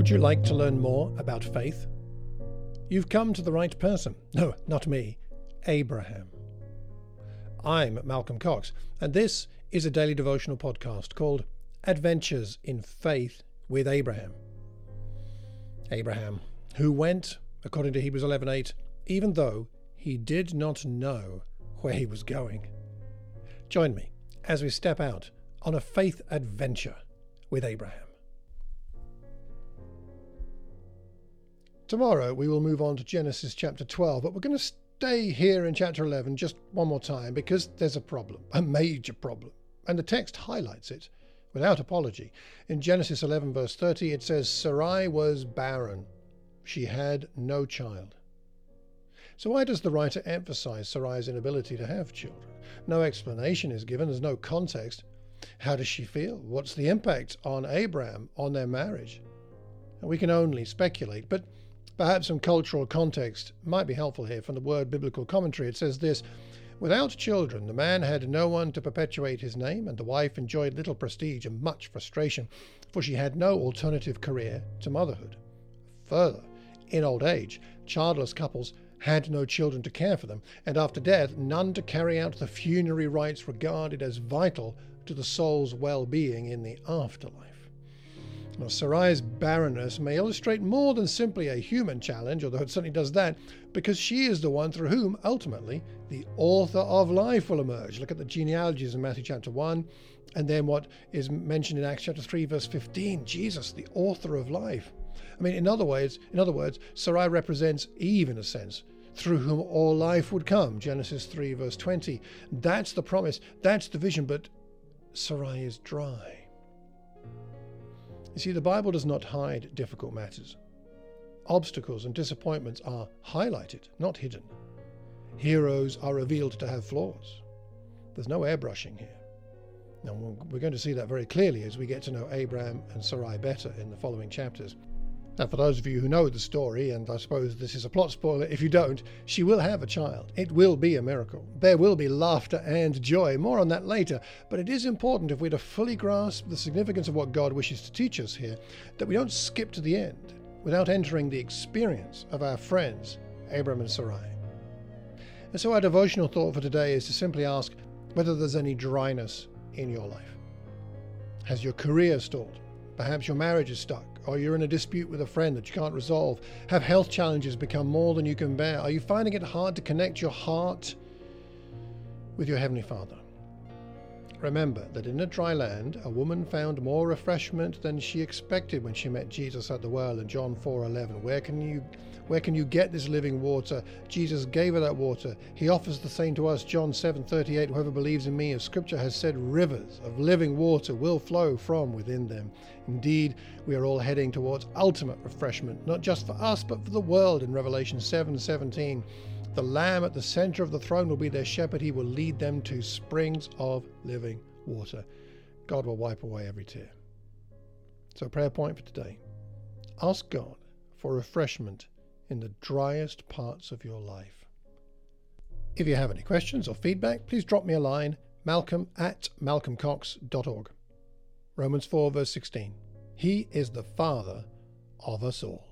Would you like to learn more about faith? You've come to the right person. No, not me, Abraham. I'm Malcolm Cox, and this is a daily devotional podcast called Adventures in Faith with Abraham. Abraham, who went, according to Hebrews 11:8, even though he did not know where he was going. Join me as we step out on a faith adventure with Abraham. Tomorrow we will move on to Genesis chapter 12, but we're going to stay here in chapter 11 just one more time because there's a problem, a major problem. And the text highlights it without apology. In Genesis 11, verse 30, it says, Sarai was barren. She had no child. So, why does the writer emphasize Sarai's inability to have children? No explanation is given, there's no context. How does she feel? What's the impact on Abraham, on their marriage? We can only speculate, but Perhaps some cultural context might be helpful here from the word biblical commentary. It says this Without children, the man had no one to perpetuate his name, and the wife enjoyed little prestige and much frustration, for she had no alternative career to motherhood. Further, in old age, childless couples had no children to care for them, and after death, none to carry out the funerary rites regarded as vital to the soul's well being in the afterlife. Now, Sarai's barrenness may illustrate more than simply a human challenge, although it certainly does that, because she is the one through whom, ultimately, the author of life will emerge. Look at the genealogies in Matthew chapter 1, and then what is mentioned in Acts chapter 3, verse 15 Jesus, the author of life. I mean, in other words, in other words, Sarai represents Eve in a sense, through whom all life would come. Genesis 3, verse 20. That's the promise, that's the vision, but Sarai is dry. You see, the Bible does not hide difficult matters. Obstacles and disappointments are highlighted, not hidden. Heroes are revealed to have flaws. There's no airbrushing here. Now, we're going to see that very clearly as we get to know Abraham and Sarai better in the following chapters. Now, for those of you who know the story, and I suppose this is a plot spoiler if you don't, she will have a child. It will be a miracle. There will be laughter and joy. More on that later. But it is important if we're to fully grasp the significance of what God wishes to teach us here, that we don't skip to the end without entering the experience of our friends, Abram and Sarai. And so our devotional thought for today is to simply ask whether there's any dryness in your life. Has your career stalled? Perhaps your marriage is stuck or you're in a dispute with a friend that you can't resolve? Have health challenges become more than you can bear? Are you finding it hard to connect your heart with your Heavenly Father? Remember that in a dry land, a woman found more refreshment than she expected when she met Jesus at the well in John 4:11. Where can you where can you get this living water? Jesus gave her that water. He offers the same to us. John 7:38. Whoever believes in me, as scripture has said, rivers of living water will flow from within them. Indeed, we are all heading towards ultimate refreshment, not just for us, but for the world in Revelation 7:17. The Lamb at the center of the throne will be their shepherd. He will lead them to springs of living water. God will wipe away every tear. So, prayer point for today ask God for refreshment in the driest parts of your life. If you have any questions or feedback, please drop me a line malcolm at malcolmcox.org. Romans 4, verse 16. He is the Father of us all.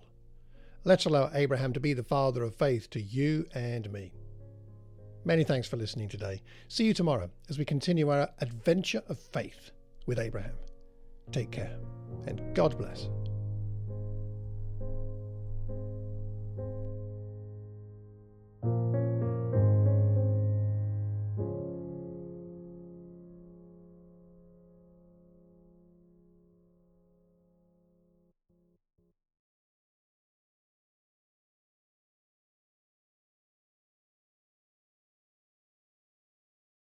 Let's allow Abraham to be the father of faith to you and me. Many thanks for listening today. See you tomorrow as we continue our adventure of faith with Abraham. Take care and God bless.